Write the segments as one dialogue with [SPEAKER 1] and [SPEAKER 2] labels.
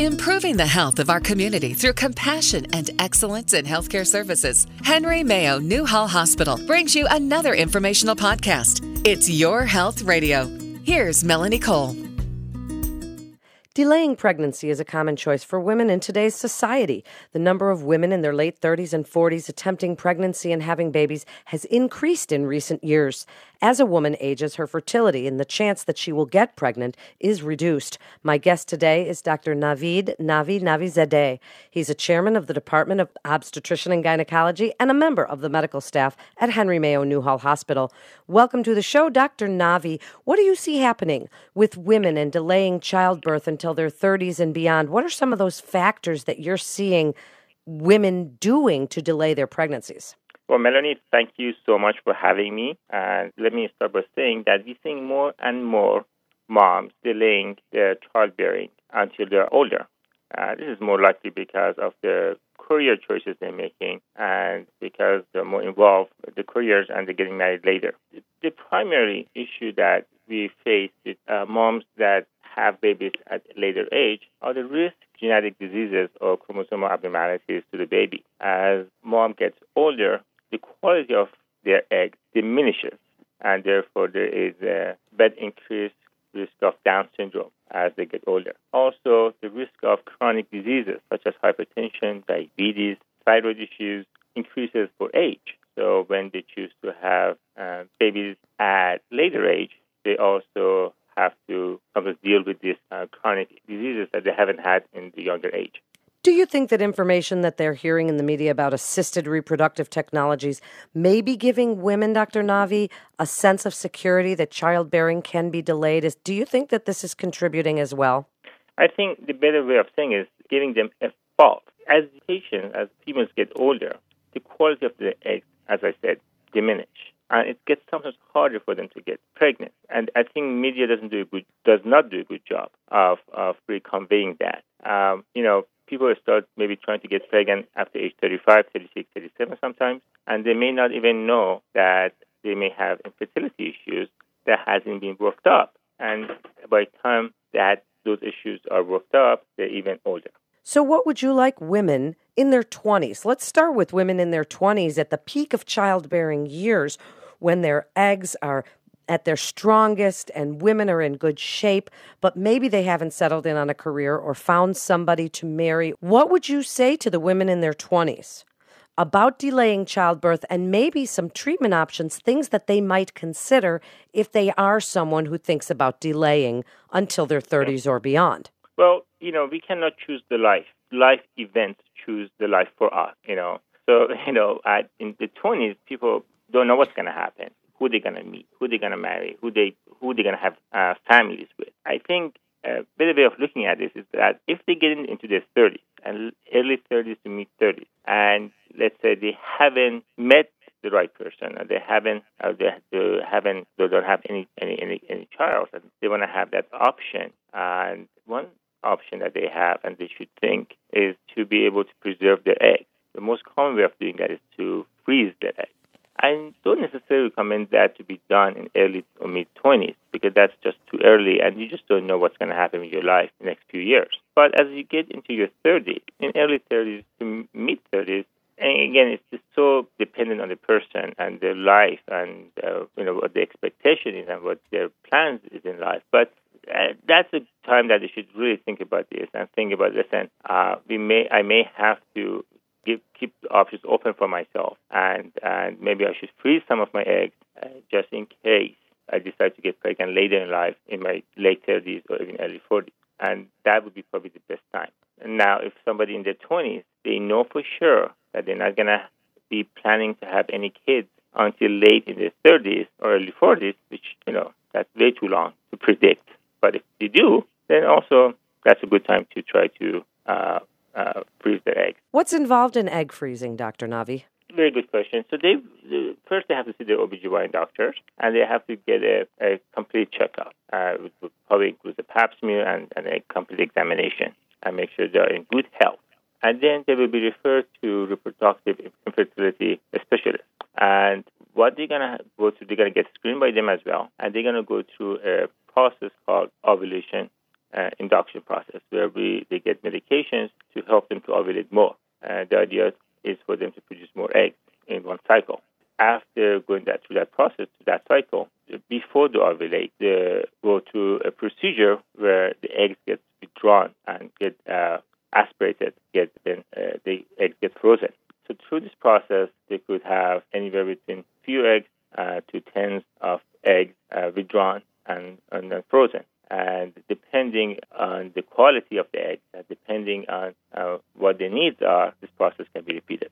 [SPEAKER 1] Improving the health of our community through compassion and excellence in healthcare services. Henry Mayo Newhall Hospital brings you another informational podcast. It's Your Health Radio. Here's Melanie Cole.
[SPEAKER 2] Delaying pregnancy is a common choice for women in today's society. The number of women in their late 30s and 40s attempting pregnancy and having babies has increased in recent years. As a woman ages, her fertility and the chance that she will get pregnant is reduced. My guest today is Dr. Navid Navi Navizadeh. He's a chairman of the Department of Obstetrician and Gynecology and a member of the medical staff at Henry Mayo Newhall Hospital. Welcome to the show, Dr. Navi. What do you see happening with women and delaying childbirth until their 30s and beyond? What are some of those factors that you're seeing women doing to delay their pregnancies?
[SPEAKER 3] Well, Melanie, thank you so much for having me. And let me start by saying that we're seeing more and more moms delaying their childbearing until they're older. Uh, this is more likely because of the career choices they're making and because they're more involved with the careers and they're getting married later. The primary issue that we face with uh, moms that have babies at a later age are the risk genetic diseases or chromosomal abnormalities to the baby. As mom gets older, the quality of their egg diminishes, and therefore there is a bad increased risk of Down syndrome as they get older. Also, the risk of chronic diseases such as hypertension, diabetes, thyroid issues increases for age. So when they choose to have uh, babies at later age, they also have to sometimes deal with these uh, chronic diseases that they haven't had in the younger age.
[SPEAKER 2] Do you think that information that they're hearing in the media about assisted reproductive technologies may be giving women, Dr. Navi, a sense of security that childbearing can be delayed? Is, do you think that this is contributing as well?
[SPEAKER 3] I think the better way of saying is giving them a fault. As patients, as females get older, the quality of the eggs, as I said, diminish. And it gets sometimes harder for them to get pregnant. And I think media doesn't do a good, does not do a good job of, of really conveying that. Um, you know, people start maybe trying to get pregnant after age 35, 36, 37 sometimes, and they may not even know that they may have infertility issues that hasn't been worked up. And by the time that those issues are worked up, they're even older.
[SPEAKER 2] So, what would you like women in their 20s? Let's start with women in their 20s at the peak of childbearing years when their eggs are at their strongest and women are in good shape, but maybe they haven't settled in on a career or found somebody to marry. What would you say to the women in their 20s about delaying childbirth and maybe some treatment options, things that they might consider if they are someone who thinks about delaying until their 30s or beyond?
[SPEAKER 3] Well, you know, we cannot choose the life. Life events choose the life for us, you know. So, you know, at, in the 20s, people don't know what's going to happen who they're going to meet, who they're going to marry, who they who they're going to have uh, families with. I think a better way of looking at this is that if they get into their 30s and early 30s to mid 30s, and let's say they haven't met the right person, or they haven't, or they, they haven't, they don't have any any any, any child, and they want to have that option. And one option that they have, and they should think, is to be able to preserve their eggs. The most common way of doing that is to freeze their eggs. I don't necessarily recommend that to be done in early or mid 20s because that's just too early and you just don't know what's going to happen in your life in the next few years. But as you get into your 30s, in early 30s to mid 30s, and again, it's just so dependent on the person and their life and uh, you know what the expectation is and what their plans is in life. But uh, that's a time that they should really think about this and think about listen, uh, we may I may have to give, keep the options open for myself, and and maybe I should freeze some of my eggs uh, just in case I decide to get pregnant later in life, in my late 30s or even early 40s, and that would be probably the best time. And now, if somebody in their 20s, they know for sure that they're not gonna be planning to have any kids until late in their 30s or early 40s, which you know that's way too long to predict. But if they do, then also that's a good time to try to uh, uh, freeze their eggs.
[SPEAKER 2] What's involved in egg freezing, Dr. Navi?
[SPEAKER 3] Very good question. So they first they have to see their OBGYN doctors and they have to get a, a complete checkup, uh, which would probably include a pap smear and, and a complete examination and make sure they're in good health. And then they will be referred to reproductive infertility specialists. And what they're going to go through, they're to get screened by them as well. And they're going to go through a process called ovulation uh, induction process where we they get medications to help them to ovulate more. Uh, the idea is for them to produce more eggs in one cycle. After going that through that process, to that cycle, before they ovulate, they go through a procedure where the eggs get withdrawn and get uh, aspirated, get then uh, the eggs get frozen. So through this process, they could have anywhere between few eggs uh, to tens of eggs uh, withdrawn and, and then frozen. And depending on the quality of the eggs, uh, depending on uh, what their needs are, this process can be repeated.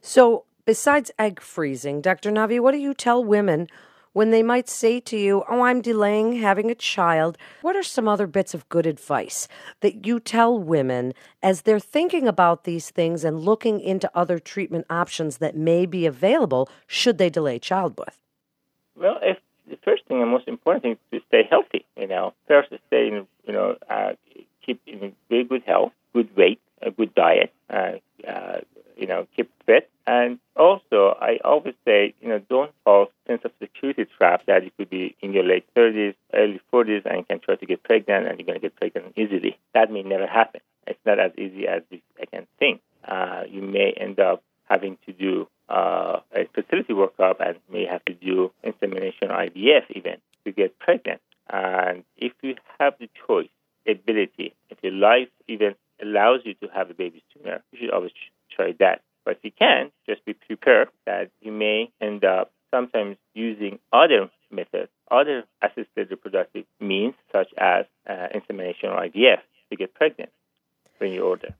[SPEAKER 2] So, besides egg freezing, Dr. Navi, what do you tell women when they might say to you, Oh, I'm delaying having a child? What are some other bits of good advice that you tell women as they're thinking about these things and looking into other treatment options that may be available should they delay childbirth?
[SPEAKER 3] Well, if the first thing and most important thing is to stay healthy, you know, first to stay in, you know, uh, keep in very good health, good weight, a good diet, uh, uh, you know, keep fit. And also, I always say, you know, don't fall sense of security trap that you could be in your late 30s, early 40s, and you can try to get pregnant, and you're going to get pregnant easily. That may never happen. It's not as easy as I can think. Uh, you may end up having to do uh, a fertility workup and may have to do insemination or IVF even to get pregnant. And if you have the choice, ability, if your life even allows you to have a baby sooner, you should always try that. But if you can, just be prepared that you may end up sometimes using other methods, other assisted reproductive means, such as uh, insemination or IVF, to get pregnant when you're older.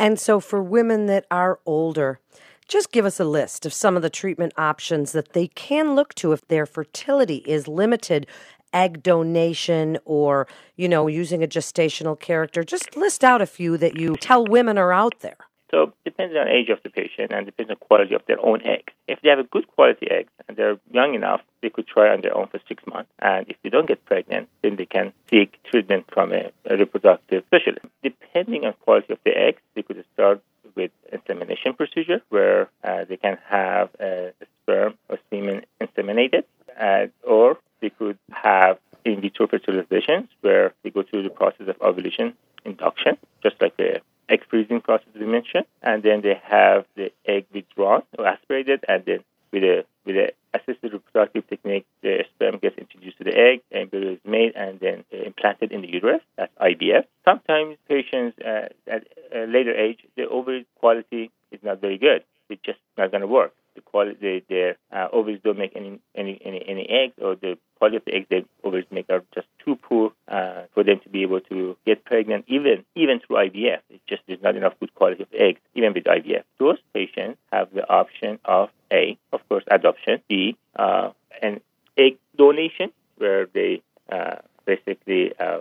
[SPEAKER 2] And so, for women that are older, just give us a list of some of the treatment options that they can look to if their fertility is limited egg donation or, you know, using a gestational character. Just list out a few that you tell women are out there.
[SPEAKER 3] So it depends on age of the patient and depends on quality of their own egg. If they have a good quality egg and they're young enough, they could try on their own for six months. And if they don't get pregnant, then they can seek treatment from a, a reproductive specialist. Depending on quality of the eggs, they could start with insemination procedure where uh, they can have a sperm or semen inseminated, uh, or they could have in vitro fertilizations where they go through the process of ovulation induction, just like the egg freezing process we mentioned, and then they have the egg withdrawn or aspirated, and then with a with a assisted reproductive technique, the sperm gets introduced to the egg, embryo is made, and then implanted in the uterus. That's IVF. Sometimes patients uh, at a later age, the ovary quality is not very good. It's just not going to work the quality their uh, ovaries don't make any, any any any eggs, or the quality of the eggs they ovaries make are just too poor uh, for them to be able to get pregnant, even even through IVF. It's just there's not enough good quality of eggs, even with IVF. Those patients have the option of A, of course, adoption. B, uh, an egg donation, where they uh, basically uh,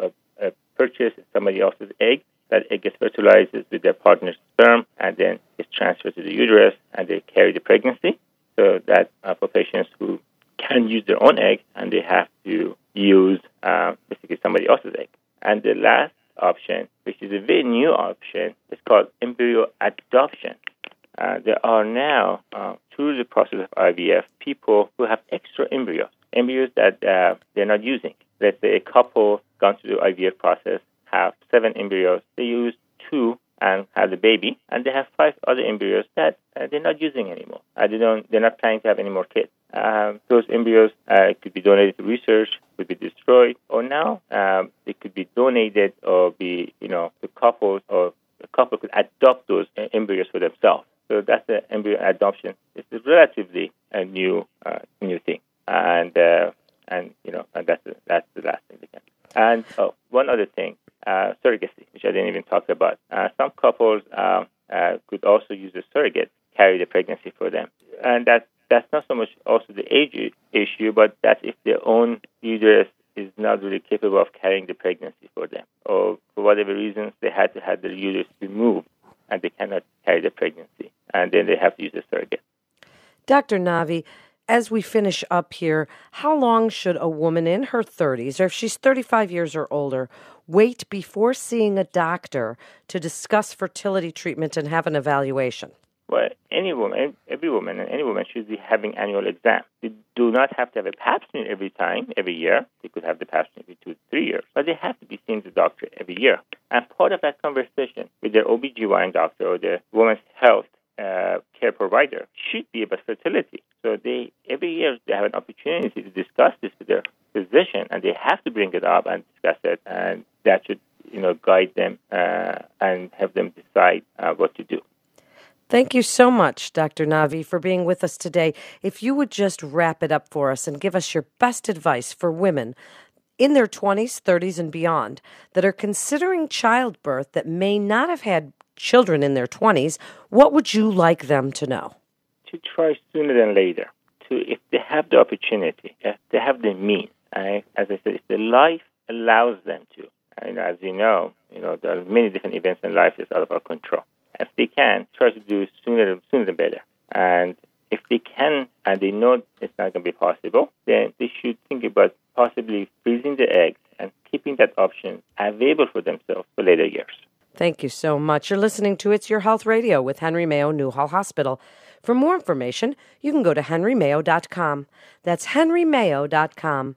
[SPEAKER 3] uh, purchase somebody else's egg that egg gets fertilized with their partner's sperm and then is transferred to the uterus and they carry the pregnancy. So that uh, for patients who can use their own egg and they have to use uh, basically somebody else's egg. And the last option, which is a very new option, is called embryo adoption. Uh, there are now, uh, through the process of IVF, people who have extra embryos, embryos that uh, they're not using. Let's say a couple gone through the IVF process have seven embryos. They use two and have the baby, and they have five other embryos that uh, they're not using anymore. Uh, they don't, they're not planning to have any more kids. Um, those embryos uh, could be donated to research, could be destroyed, or now um, they could be donated or be, you know, the couples or the couple could adopt those embryos for themselves. So that's the embryo adoption. It's a relatively a new uh, new thing, and uh, and you know, and that's the, that's the last thing. And oh, one other thing, uh, surrogacy, which I didn't even talk about. Uh, some couples uh, uh, could also use a surrogate to carry the pregnancy for them, and that's that's not so much also the age issue, but that's if their own uterus is not really capable of carrying the pregnancy for them, or for whatever reasons they had to have their uterus removed and they cannot carry the pregnancy, and then they have to use a surrogate.
[SPEAKER 2] Dr. Navi, as we finish up here, how long should a woman in her 30s, or if she's 35 years or older, wait before seeing a doctor to discuss fertility treatment and have an evaluation?
[SPEAKER 3] Well, any woman, every woman, and any woman should be having annual exams. They do not have to have a pap smear every time, every year. They could have the pap smear every two, three years, but they have to be seeing the doctor every year. And part of that conversation with their OBGYN doctor or their women's health uh, care provider should be about fertility. So they every year they have an opportunity to discuss this with their physician, and they have to bring it up and discuss it, and that should you know guide them uh, and have them decide uh, what to do.
[SPEAKER 2] Thank you so much, Dr. Navi, for being with us today. If you would just wrap it up for us and give us your best advice for women in their 20s, 30s, and beyond that are considering childbirth that may not have had children in their 20s, what would you like them to know?
[SPEAKER 3] To try sooner than later. To if they have the opportunity, if they have the means. As I said, if the life allows them to. And as you know, you know there are many different events in life that's out of our control. If they can, try to do sooner sooner than better. And if they can and they know it's not going to be possible, then they should think about possibly freezing the eggs and keeping that option available for themselves for later years.
[SPEAKER 2] Thank you so much. You're listening to It's Your Health Radio with Henry Mayo Newhall Hospital. For more information, you can go to henrymayo.com. That's henrymayo.com.